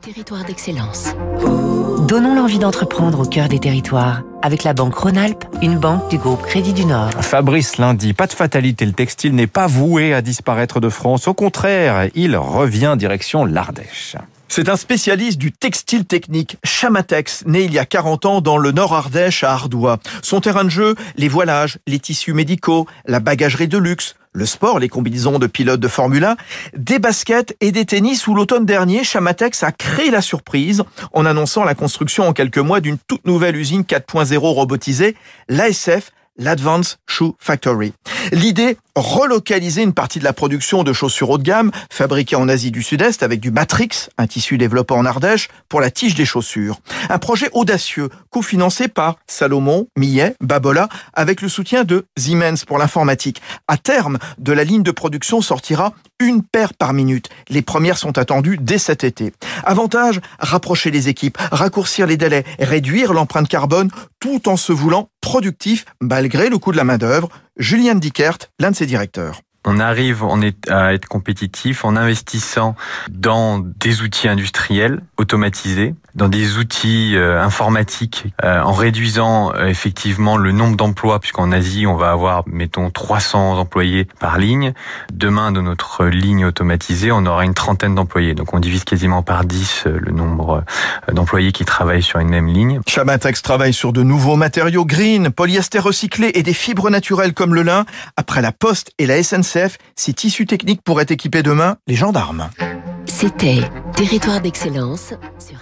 Territoire d'excellence. Donnons l'envie d'entreprendre au cœur des territoires avec la banque Rhône-Alpes, une banque du groupe Crédit du Nord. Fabrice lundi, pas de fatalité, le textile n'est pas voué à disparaître de France. Au contraire, il revient direction l'Ardèche. C'est un spécialiste du textile technique, Chamatex, né il y a 40 ans dans le Nord Ardèche à Ardois. Son terrain de jeu, les voilages, les tissus médicaux, la bagagerie de luxe, le sport, les combinaisons de pilotes de Formule 1, des baskets et des tennis où l'automne dernier, Chamatex a créé la surprise en annonçant la construction en quelques mois d'une toute nouvelle usine 4.0 robotisée, l'ASF, l'Advanced Shoe Factory. L'idée, relocaliser une partie de la production de chaussures haut de gamme fabriquées en Asie du Sud-Est avec du Matrix, un tissu développé en Ardèche, pour la tige des chaussures. Un projet audacieux, cofinancé par Salomon, Millet, Babola, avec le soutien de Siemens pour l'informatique. À terme de la ligne de production sortira une paire par minute. Les premières sont attendues dès cet été. Avantage, rapprocher les équipes, raccourcir les délais, réduire l'empreinte carbone tout en se voulant productif malgré le coût de la main-d'œuvre. Julien Dickert, l'un de ses directeurs on arrive à être compétitif en investissant dans des outils industriels automatisés, dans des outils euh, informatiques, euh, en réduisant euh, effectivement le nombre d'emplois, puisqu'en Asie, on va avoir, mettons, 300 employés par ligne. Demain, dans notre ligne automatisée, on aura une trentaine d'employés. Donc, on divise quasiment par 10 le nombre d'employés qui travaillent sur une même ligne. Chamatex travaille sur de nouveaux matériaux green, polyester recyclé et des fibres naturelles comme le lin. Après la Poste et la Ces tissus techniques pourraient équiper demain les gendarmes. C'était Territoire d'excellence sur